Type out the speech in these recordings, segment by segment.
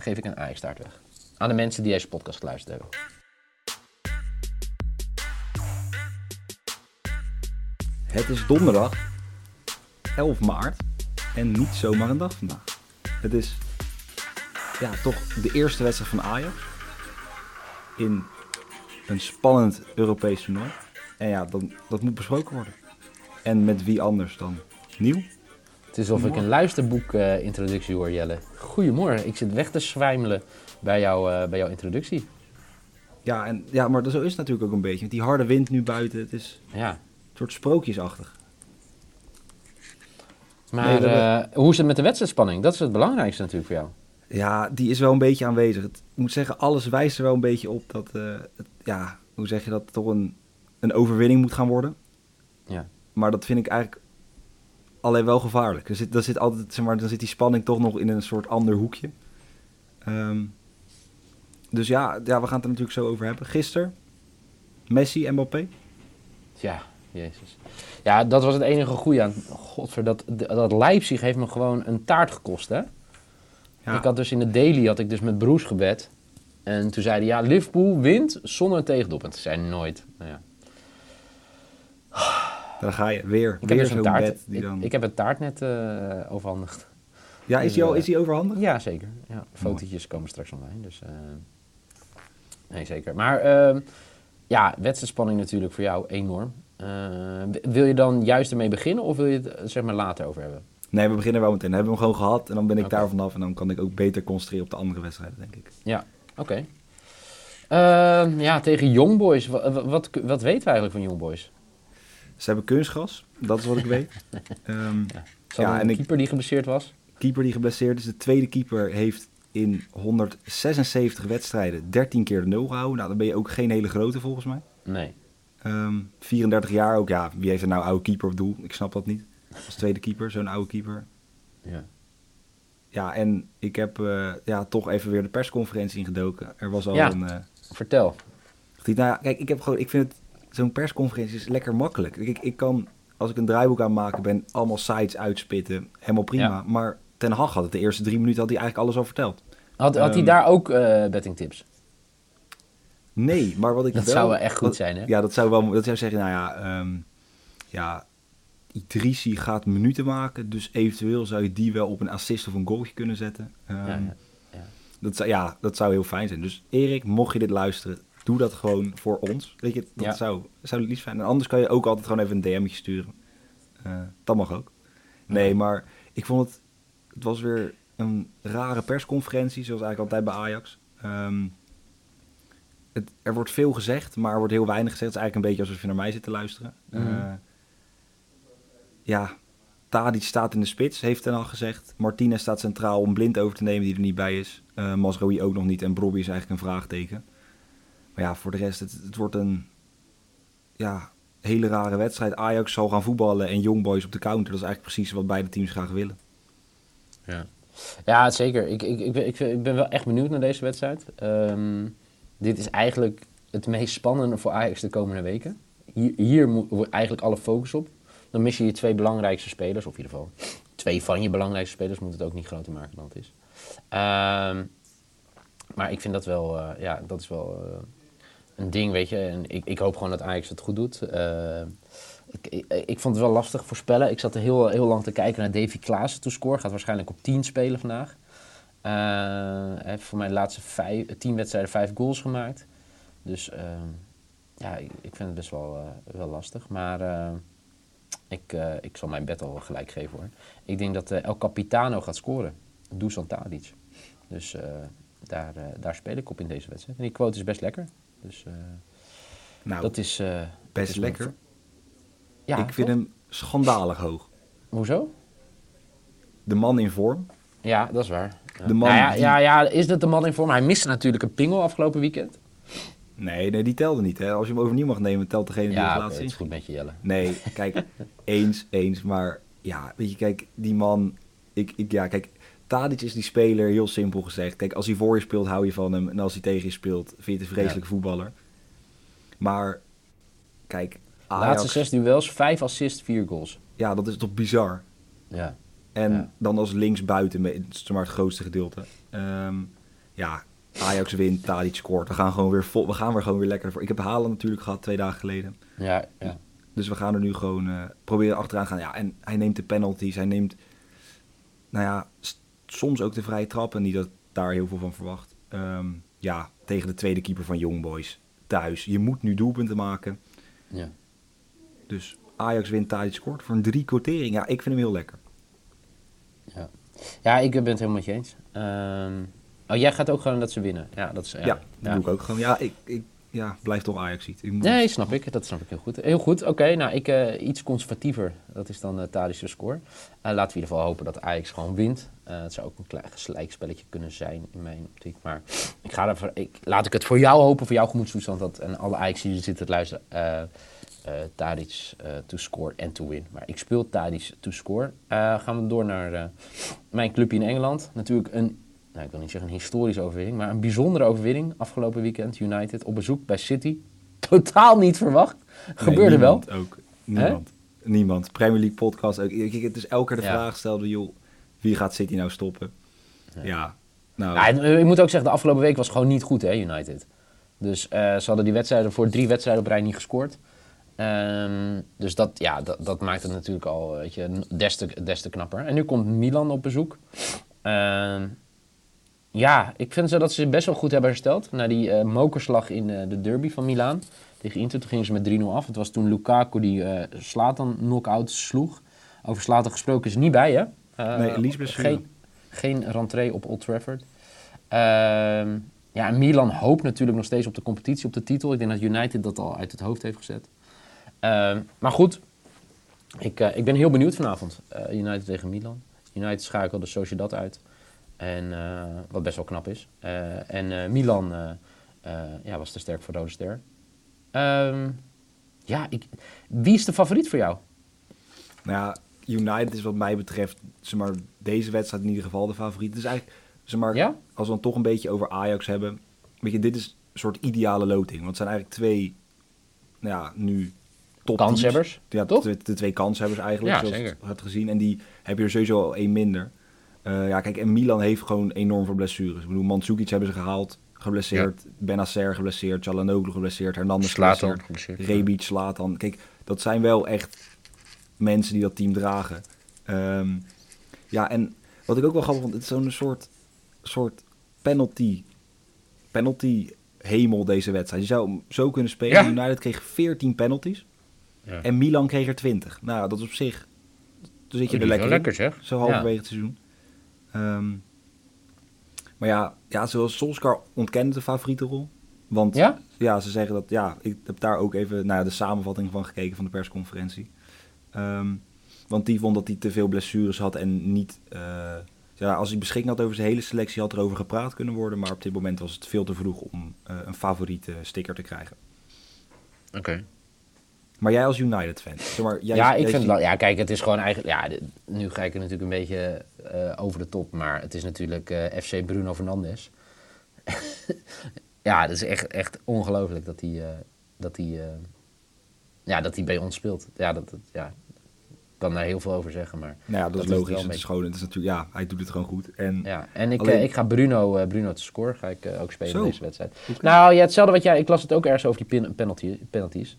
Geef ik een Ajax-staart weg. Aan de mensen die deze podcast geluisterd hebben. Het is donderdag 11 maart en niet zomaar een dag vandaag. Het is ja, toch de eerste wedstrijd van Ajax in een spannend Europees toernooi. En ja, dan, dat moet besproken worden. En met wie anders dan Nieuw? Het is alsof ik een luisterboek-introductie hoor, Jelle. Goedemorgen, ik zit weg te zwijmelen bij, jou, eh, bij jouw introductie. Ja, en, ja, maar zo is het natuurlijk ook een beetje. Met die harde wind nu buiten, het is Ja, een soort sprookjesachtig. maar Nee, eh, hoe is het met de wedstrijdspanning? Dat is het belangrijkste natuurlijk voor jou. Ja, die is wel een beetje aanwezig. Het, ik moet zeggen, alles wijst er wel een beetje op dat, eh, het, ja, hoe zeg je dat, toch een, een overwinning moet gaan worden. Ja. Maar dat vind ik eigenlijk alleen wel gevaarlijk. Er zit, er zit altijd, zeg maar, dan zit die spanning toch nog in een soort ander hoekje. Ehm, dus ja, ja, we gaan het er natuurlijk zo over hebben. Gisteren, Messi, Mbappé. Ja, jezus. Ja, dat was het enige goede aan. Godver, dat, dat Leipzig heeft me gewoon een taart gekost, hè? Ja, Ik had dus in de daily had ik dus met Broes gebed. En toen zei hij, ja, Liverpool wint zonder een tegendoelpunt. Ze zei nooit. Nou ja. Daar ga je. Weer, Ik heb weer dus een zo'n taart. bed die Ik, dan... ik heb een taart net eh, overhandigd. ja, is die, al, is die overhandigd? Ja, zeker. Ja, fotootjes komen straks online. Dus, eh, nee, zeker. Maar ehm, ja, wedstrijdspanning natuurlijk voor jou enorm. Eh, wil je dan juist ermee beginnen of wil je het eh, zeg maar later over hebben? Nee, we beginnen wel meteen. Dan hebben we hem gewoon gehad en dan ben ik daar vanaf. En dan kan ik ook beter concentreren op de andere wedstrijden, denk ik. Ja, oké. Ehm, ja, tegen Young Boys. Wat, wat, wat weten we eigenlijk van Young Boys? Ze hebben kunstgras, dat is wat ik weet. Ehm, Ze Ja, een en ik- keeper die geblesseerd was. keeper die geblesseerd is. De tweede keeper heeft in 176 wedstrijden 13 keer de nul gehouden. Nou, dan ben je ook geen hele grote volgens mij. Nee. Ehm, 34 jaar ook. Ja, wie heeft er nou oude keeper op doel? Ik snap dat niet. Als tweede keeper, zo'n oude keeper. Ja. Ja, en ik heb eh, ja, toch even weer de persconferentie ingedoken. Er was al Ja. een... eh, Vertel. Nou ja, kijk, ik heb gewoon, ik vind het, zo'n persconferentie is lekker makkelijk. Ik, ik kan, als ik een draaiboek aan maken ben, allemaal sites uitspitten, helemaal prima. Ja. Maar Ten Hag had het de eerste drie minuten, had hij eigenlijk alles al verteld. Had, had hij Ehm, daar ook eh betting tips? Nee, maar wat ik Dat wel... zou wel echt goed wat- zijn, hè? Ja, dat zou wel, dat zou zeggen, nou ja, ehm ja, Idrissi gaat minuten maken, dus eventueel zou je die wel op een assist of een goaltje kunnen zetten. Ehm, Ja, ja, ja. Dat, zou, ja, dat zou heel fijn zijn. Dus Erik, mocht je dit luisteren, doe dat gewoon voor ons. Weet je, dat Ja. zou, zou het liefst zijn. En anders kan je ook altijd gewoon even een DM'tje sturen. Eh, dat mag ook. Nee, maar ik vond het... Het was weer een rare persconferentie, zoals eigenlijk altijd bij Ajax. Ehm, het, er wordt veel gezegd, maar er wordt heel weinig gezegd. Het is eigenlijk een beetje alsof je naar mij zit te luisteren. Mhm. Eh, ja, Tadic staat in de spits, heeft Ten Hag gezegd. Martinez staat centraal om blind over te nemen, die er niet bij is. Masraoui ook nog niet en Brobby is eigenlijk een vraagteken. Maar ja, voor de rest, het, het wordt een ja, hele rare wedstrijd. Ajax zal gaan voetballen en Young Boys op de counter. Dat is eigenlijk precies wat beide teams graag willen. Ja, ja zeker. Ik, ik, ik, ik, ik ben wel echt benieuwd naar deze wedstrijd. Ehm, dit is eigenlijk het meest spannende voor Ajax de komende weken. Hier, hier moet, wordt eigenlijk alle focus op. Dan mis je je twee belangrijkste spelers, of in ieder geval twee van je belangrijkste spelers. Moet het ook niet groter maken dan het is. Ehm, maar ik vind dat wel, eh, ja, dat is wel eh, een ding, weet je. En ik, ik hoop gewoon dat Ajax het goed doet. Eh, ik, ik, vond het wel lastig voorspellen. Ik zat er heel, heel lang te kijken naar Davy Klaassen to score. Gaat waarschijnlijk op 10 spelen vandaag. Eh, hij heeft voor mij de laatste vijf, tien wedstrijden vijf goals gemaakt. Dus eh, ja, ik, vind het best wel, eh, wel lastig. Maar ik, ik zal mijn bed al gelijk geven hoor. Ik denk dat El Capitano gaat scoren. Dusan Tadic. Dus daar, daar speel ik op in deze wedstrijd. En die quote is best lekker. Dus eh, Nou, dat is... eh, best is mijn- lekker. Ja, ik vind hem schandalig hoog. Hoezo? De man in vorm. Ja, dat is waar. De man Nou ja, die- ja, ja, is dat de man in vorm? Hij miste natuurlijk een pingel afgelopen weekend. Nee, nee, die telde niet. Hè. Als je hem overnieuw mag nemen, telt degene die Ja, laatst het is is. goed met je, Jelle. Nee, kijk, eens, eens. Maar ja, weet je, kijk, die man... Ik, ik, ja, kijk, Tadic is die speler, heel simpel gezegd. Kijk, als hij voor je speelt, hou je van hem. En als hij tegen je speelt, vind je het een vreselijke voetballer. Maar, kijk, Ajax... Laatste zes duels, vijf assists, vier goals. Ja, dat is toch bizar. Ja. En Ja. dan als linksbuiten, met zeg maar het grootste gedeelte. Ehm, ja, Ajax wint, Tadic scoort. We gaan, gewoon weer vol, we gaan weer gewoon weer lekker voor. Ik heb Haaland natuurlijk gehad twee dagen geleden. Ja, ja. Dus we gaan er nu gewoon eh, proberen achteraan te gaan. Ja, en hij neemt de penalties. Hij neemt, nou ja, soms ook de vrije trappen. Niet dat ik daar heel veel van verwacht. Ehm, ja, tegen de tweede keeper van Young Boys thuis. Je moet nu doelpunten maken. ja. Dus Ajax wint, Tadic scoort voor een drie quotering. Ja, ik vind hem heel lekker. Ja, ja ik ben het helemaal met je eens. Ehm, oh, jij gaat ook gewoon dat ze winnen. Ja, dat is... Ja, Ja, dat ja. doe ik ook gewoon. Ja, ik, ik ja, blijf toch Ajax ziet. Moet- Nee, snap ik. Dat snap ik heel goed. Heel goed. Oké, nou, ik eh, iets conservatiever. Dat is dan uh, Tadische score. Eh, laten we in ieder geval hopen dat Ajax gewoon wint. Eh, het zou ook een klein gelijkspelletje kunnen zijn in mijn optiek. Maar ik ga ervoor, ik, laat ik het voor jou hopen, voor jouw gemoedstoestand. Dat, en alle Ajax die zitten te luisteren. eh eh eh, to score en to win. Maar ik speel Tadic to score. Eh, gaan we door naar eh, mijn clubje in Engeland. Natuurlijk een, nou, ik wil niet zeggen een historische overwinning. Maar een bijzondere overwinning afgelopen weekend. United op bezoek bij City. Totaal niet verwacht. Nee, Gebeurde wel. niemand Ook. Niemand. Niemand. Premier League podcast ook. Het is elke keer de Ja. vraag gesteld, joh, wie gaat City nou stoppen? Ja, nou, Ja, eh, ik moet ook zeggen, de afgelopen week was gewoon niet goed, hè, United. Dus eh, ze hadden die wedstrijden voor drie wedstrijden op rij niet gescoord. Ehm, dus dat, ja, dat, dat maakt het natuurlijk al weet je, n- des, te, des te knapper. En nu komt Milan op bezoek. Ehm, ja, ik vind zo dat ze zich best wel goed hebben hersteld. Na die eh, mokerslag in eh, de derby van Milaan tegen Inter. Toen gingen ze met 3-0 af. Het was toen Lukaku die Slatan knock-out sloeg. Over Slatan gesproken is niet bij, hè? Nee. Geen, geen rentree op Old Trafford. Ehm, ja, en Milan hoopt natuurlijk nog steeds op de competitie, op de titel. Ik denk dat United dat al uit het hoofd heeft gezet. Ehm, maar goed, ik, ik ben heel benieuwd vanavond. United tegen Milan. United schakelde Sociedad uit. En, eh, wat best wel knap is. Eh, en eh, Milan ja, was te sterk voor Rode Ster. Ehm, ja, ik, wie is de favoriet voor jou? nou ja, United is wat mij betreft, zeg maar, deze wedstrijd in ieder geval de favoriet. Het is eigenlijk, zeg maar, Ja? als we dan toch een beetje over Ajax hebben. Weet je, dit is een soort ideale loting. Want het zijn eigenlijk twee, nou ja, nu top Kanshebbers, Ja, toch? De, de twee kanshebbers eigenlijk, Ja, zoals zeker. je had gezien. En die heb je er sowieso al één minder. Eh, ja, kijk, en Milan heeft gewoon enorm veel blessures. Ik bedoel, Mandzukic hebben ze gehaald, geblesseerd. Benacer geblesseerd, Çalhanoğlu geblesseerd, Hernandez geblesseerd. Rebic, Slatan. Kijk, dat zijn wel echt mensen die dat team dragen. Ehm, ja, en wat ik ook wel grappig vond, het is zo'n soort, soort penalty, penalty hemel deze wedstrijd. Je zou hem zo kunnen spelen. Ja. United kreeg 14 penalties Ja. en Milan kreeg er 20. Nou, dat is op zich, dan zit je Oh, er lekker in. lekker, zeg. Zo halverwege het seizoen. Ehm, maar ja, ja, zoals Solskjaer ontkende de favoriete rol. Want Ja? ja, ze zeggen dat, ja, ik heb daar ook even naar de samenvatting van gekeken van de persconferentie. Ehm, want die vond dat hij te veel blessures had en niet, eh, ja, als hij beschikking had over zijn hele selectie, had er over gepraat kunnen worden. Maar op dit moment was het veel te vroeg om eh, een favoriete sticker te krijgen. Oké. Maar jij als United-fan, zeg maar, jij, ja, ik vind. Ja, kijk, het is gewoon eigenlijk. Ja, nu ga ik er natuurlijk een beetje eh, over de top. Maar het is natuurlijk eh, FC Bruno Fernandes. ja, dat is echt, echt ongelooflijk dat hij. eh, dat hij ja, dat hij bij ons speelt. Ja, dat, dat- ja, ik kan daar heel veel over zeggen. Maar, Nou ja, dat, Dat is het logisch. Het is gewoon, het is natuurlijk, ja, hij doet het gewoon goed. En ja. En ik, Alleen- ik ga Bruno, Bruno te scoren ga ik ook spelen Zo. in deze wedstrijd. Nou ja, hetzelfde wat jij. Ik las het ook ergens over die penalty, penalties.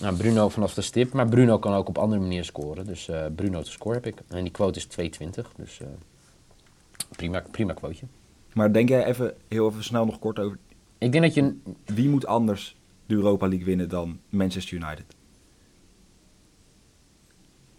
Nou, Bruno vanaf de stip. Maar Bruno kan ook op andere manieren scoren. Dus eh, Bruno te scoren heb ik. En die quote is 2,20. Dus eh, prima, prima quoteje. Maar denk jij even, heel even snel nog kort over, Ik denk dat je... wie moet anders de Europa League winnen dan Manchester United?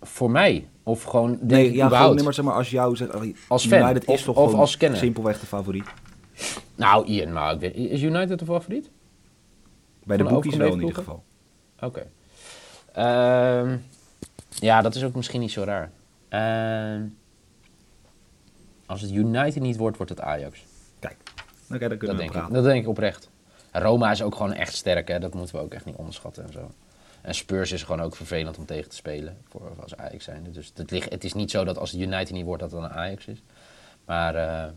Voor mij. Of gewoon... Denk Nee, ja, gewoon, überhaupt. maar zeg maar, als jou zegt, Als fan, United is of- toch of gewoon als kenner. simpelweg de favoriet. Nou, Ian, maar ik weet, is United de favoriet? Bij de de boekies wel in ieder geval. Oké. Ehm, ja, dat is ook misschien niet zo raar. Ehm, Als het United niet wordt, wordt het Ajax. Kijk, oké, dan kunnen Dat we denk, ik, dat denk ik oprecht. Roma is ook gewoon echt sterk, hè? dat moeten we ook echt niet onderschatten en zo. En Spurs is gewoon ook vervelend om tegen te spelen, voor, als Ajax zijn. Dus het, ligt, het is niet zo dat als het United niet wordt, dat het dan een Ajax is. Maar eh,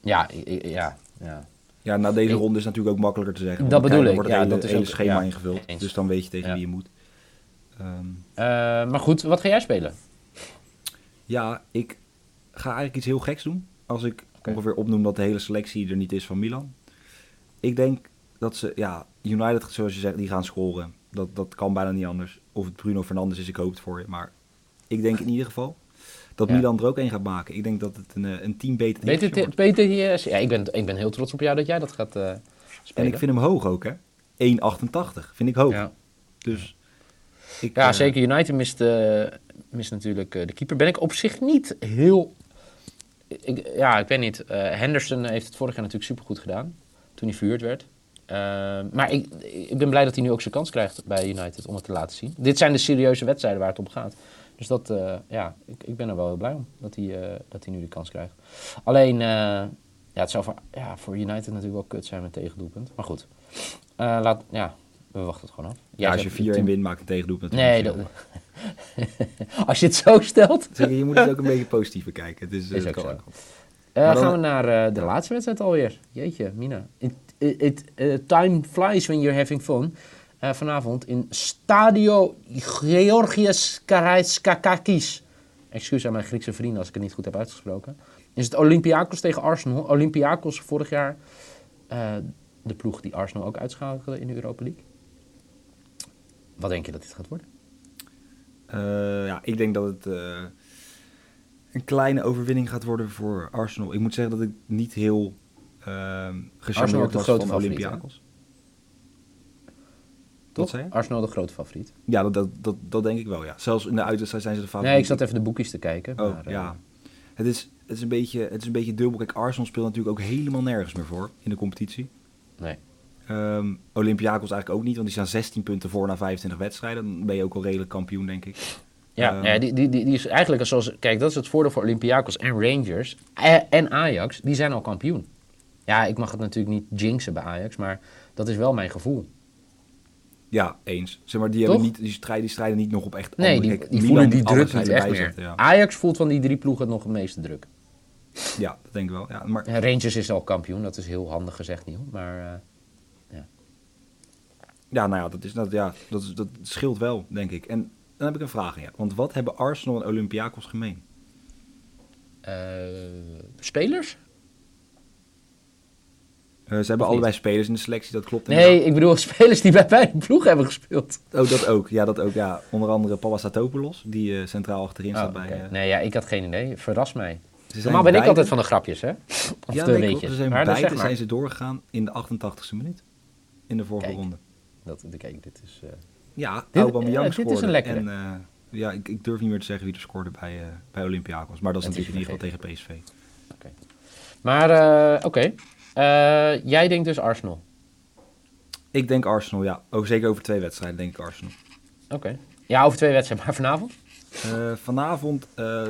ja, ja, ja. Ja, na deze ronde is het natuurlijk ook makkelijker te zeggen. Dat bedoel ik, wordt ja, hele, dat is hele ook- schema ja, ingevuld. eens. Dus dan weet je tegen Ja. wie je moet. Ehm, Eh, maar goed, wat ga jij spelen? ja, ik ga eigenlijk iets heel geks doen. Als ik ongeveer opnoem dat de hele selectie er niet is van Milan. Ik denk dat ze, ja, United, zoals je zegt, die gaan scoren. Dat, dat kan bijna niet anders. Of het Bruno Fernandes is, ik hoop het voor je. Maar ik denk in ieder geval dat Ja. Milan er ook een gaat maken. Ik denk dat het een, eh, een team beter Weet wordt. het, ja, ik ben, ik ben heel trots op jou dat jij dat gaat En spelen. ik vind hem hoog ook, hè. 1,88 vind ik hoog. ja. Dus ik, Ja, eh, zeker. United mist, mist natuurlijk de keeper. Ben ik op zich niet heel... Ik, ja, ik weet niet. Henderson heeft het vorig jaar natuurlijk supergoed gedaan. Toen hij verhuurd werd. Eh, maar ik, ik ben blij dat hij nu ook zijn kans krijgt bij United om het te laten zien. Dit zijn de serieuze wedstrijden waar het om gaat. Dus dat, eh, ja, ik, ik ben er wel heel blij om dat hij, eh, dat hij nu de kans krijgt. Alleen, eh, ja, het zou voor, ja, voor United natuurlijk wel kut zijn met tegendoelpunt. Maar goed, laat, ja, we wachten het gewoon af. Jij Ja, als je zegt 4-1 team- wint, maakt een tegendoelpunt. Nee, dat, als je het zo stelt. Zeg je, je moet het ook een beetje positief bekijken. Het is, Is het ook zo. dan- gaan we naar de laatste wedstrijd alweer. Jeetje, Mina. It, it, it, time flies when you're having fun. Eh, vanavond in Stadio Georgios Karaiskakakis. Excuus aan mijn Griekse vrienden als ik het niet goed heb uitgesproken. Is het Olympiakos tegen Arsenal. Olympiakos vorig jaar eh, de ploeg die Arsenal ook uitschakelde in de Europa League. Wat denk je dat dit gaat worden? Eh, ja, ik denk dat het een kleine overwinning gaat worden voor Arsenal. Ik moet zeggen dat ik niet heel uh, gecharmeerd de was grote van Olympiakos. Toch? Zei? Arsenal de grote favoriet. Ja, dat, dat, dat, dat denk ik wel, ja. Zelfs in de uitwedstrijd zijn ze de favoriet. Nee, ik zat even de boekjes te kijken. Oh, maar, eh, ja. Het is, het, is een beetje, het is een beetje dubbel. Kijk, Arsenal speelt natuurlijk ook helemaal nergens meer voor in de competitie. Nee. Ehm Olympiakos eigenlijk ook niet, want die staan 16 punten voor na 25 wedstrijden. Dan ben je ook al redelijk kampioen, denk ik. Ja, Ehm. ja die, die, die, die is eigenlijk zoals... Kijk, dat is het voordeel voor Olympiakos en Rangers eh, en Ajax. Die zijn al kampioen. Ja, ik mag het natuurlijk niet jinxen bij Ajax, maar dat is wel mijn gevoel. Ja, eens. Zeg maar, die, Toch? hebben niet, die, strijden, die strijden niet nog op echt Nee, andere- die, die voelen die druk niet echt meer. Ja. Ajax voelt van die drie ploegen nog het meeste druk. ja, dat denk ik wel. Ja, maar Rangers is al kampioen, dat is heel handig gezegd, Niel. Maar eh, ja, nou ja, dat, is, dat, ja dat, is- dat scheelt wel, denk ik. En dan heb ik een vraag aan je. Want wat hebben Arsenal en Olympiakos gemeen? eh, spelers? Eh, ze hebben allebei spelers in de selectie, dat klopt. Nee, ik bedoel spelers die bij beide ploegen hebben gespeeld. Oh, dat ook. Ja, dat ook. Ja, onder andere Papasatopoulos, die eh, centraal achterin staat Oh, bij... oké. eh, Nee, ja, ik had geen idee. Verras mij. Normaal ben ik altijd van de grapjes, hè? Of ja, de weetjes. Ze zijn Maar, beide zeg maar. zijn ze doorgegaan in de 88ste minuut. In de vorige Kijk. ronde. Dat, kijk, dit is... Ja, Dit- Aubameyang eh, dit is scoorde. een lekkere. En ja, ik, ik durf niet meer te zeggen wie er scoorde bij, bij Olympiakos. Maar dat is natuurlijk in ieder geval tegen PSV. Maar, eh, oké. Jij denkt dus Arsenal. Ik denk Arsenal, ja. Ook zeker over twee wedstrijden denk ik Arsenal. Oké. Ja, over twee wedstrijden. Maar vanavond? Eh, vanavond eh,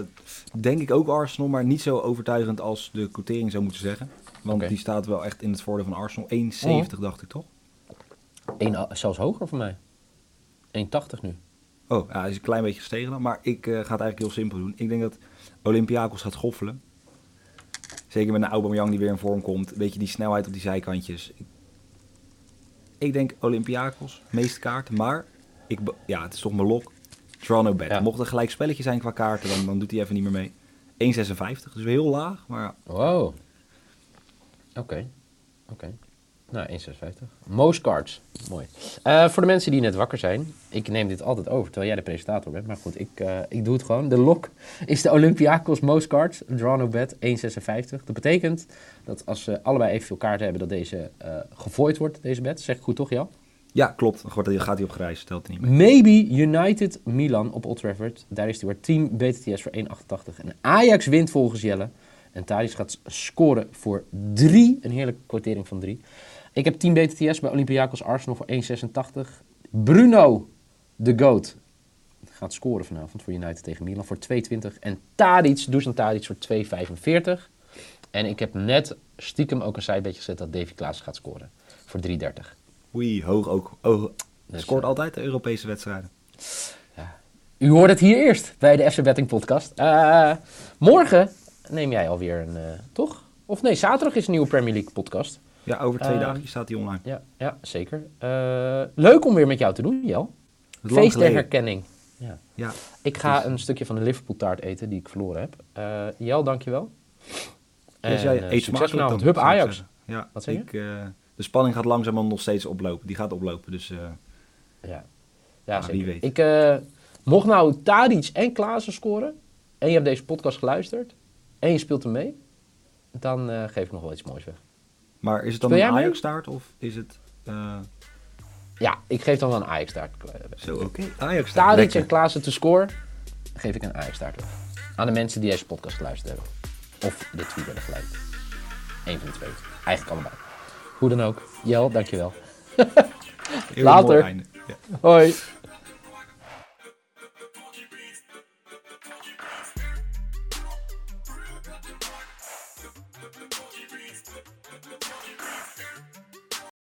denk ik ook Arsenal, maar niet zo overtuigend als de quotering zou moeten zeggen. Want die staat wel echt in het voordeel van Arsenal. 1,70 dacht ik toch? Eén, eh, zelfs hoger voor mij. 1,80 nu. Oh, ja, hij is een klein beetje gestegen dan. Maar ik eh, ga het eigenlijk heel simpel doen. Ik denk dat Olympiakos gaat schoffelen. Zeker met een Aubameyang die weer in vorm komt. Een beetje die snelheid op die zijkantjes. Ik, ik denk Olympiakos, meeste kaarten. Maar ik, ja, het is toch mijn lok. Toronto bet. Ja. Mocht er gelijk spelletje zijn qua kaarten, dan, dan doet hij even niet meer mee. 1,56. Dus heel laag. Maar ja, Wow. Oké. Oké. Nou, 1,56. Most cards. Mooi. Eh, voor de mensen die net wakker zijn. Ik neem dit altijd over, terwijl jij de presentator bent. Maar goed, ik, eh, ik doe het gewoon. De lok is de Olympiakos Most Cards. Draw no bet, 1,56. Dat betekent dat als ze allebei evenveel kaarten hebben, dat deze eh gevoid wordt, deze bet. Zeg ik goed toch, Jan? ja klopt. Dan gaat hij op grijs. Stelt hij niet mee. Maybe United Milan op Old Trafford. Daar is hij weer team BTTS voor 1,88. En Ajax wint volgens Jelle. En Thadis gaat scoren voor 3. Een heerlijke quotering van 3. Ik heb team BTTS bij Olympiakos Arsenal voor 1,86. Bruno, de GOAT, gaat scoren vanavond voor United tegen Milan voor 2,20. En Tadic, Dusan Tadic voor 2,45. En ik heb net stiekem ook een sidebedje gezet dat Davy Klaas gaat scoren voor 3,30. Oei, hoog ook. Oh, Dus, scoort eh, altijd de Europese wedstrijden. U hoort het hier eerst bij de FC Betting Podcast. Eh, morgen neem jij alweer een, eh, toch? Of nee, zaterdag is een nieuwe Premier League podcast. Ja, over twee Ehm, dagen staat die online. Ja, ja zeker. Eh, leuk om weer met jou te doen, Jel. Feest der herkenning. Ja. Ja, Ik ga een stukje van de Liverpool taart eten die ik verloren heb. Eh Jel, dankjewel. En dus jij eh, eet succes smakelijk vanavond. dan, Hup Ajax. zeggen. Ja, Wat zeg je? ik, eh, de spanning gaat langzaam nog steeds oplopen. Die gaat oplopen, dus... eh, Ja, ja Ah, wie zeker. weet. Ik, eh, mocht nou Tadic en Klaassen scoren... en je hebt deze podcast geluisterd... en je speelt hem mee... dan eh, geef ik nog wel iets moois weg. Maar is het dan een jij mee? Ajax-staart of is het... eh, Ja, ik geef dan wel een Ajax-taart. zo, oké. Ajax-staart. Tadic Lekker. en Klaassen te scoren... geef ik een Ajax-taart weg. Aan de mensen die deze podcast geluisterd hebben. Of dit tweet hebben geluisterd. Eén van de twee. Eigenlijk allebei. Hoe dan ook. Jel, dankjewel. Later. Ja. Hoi.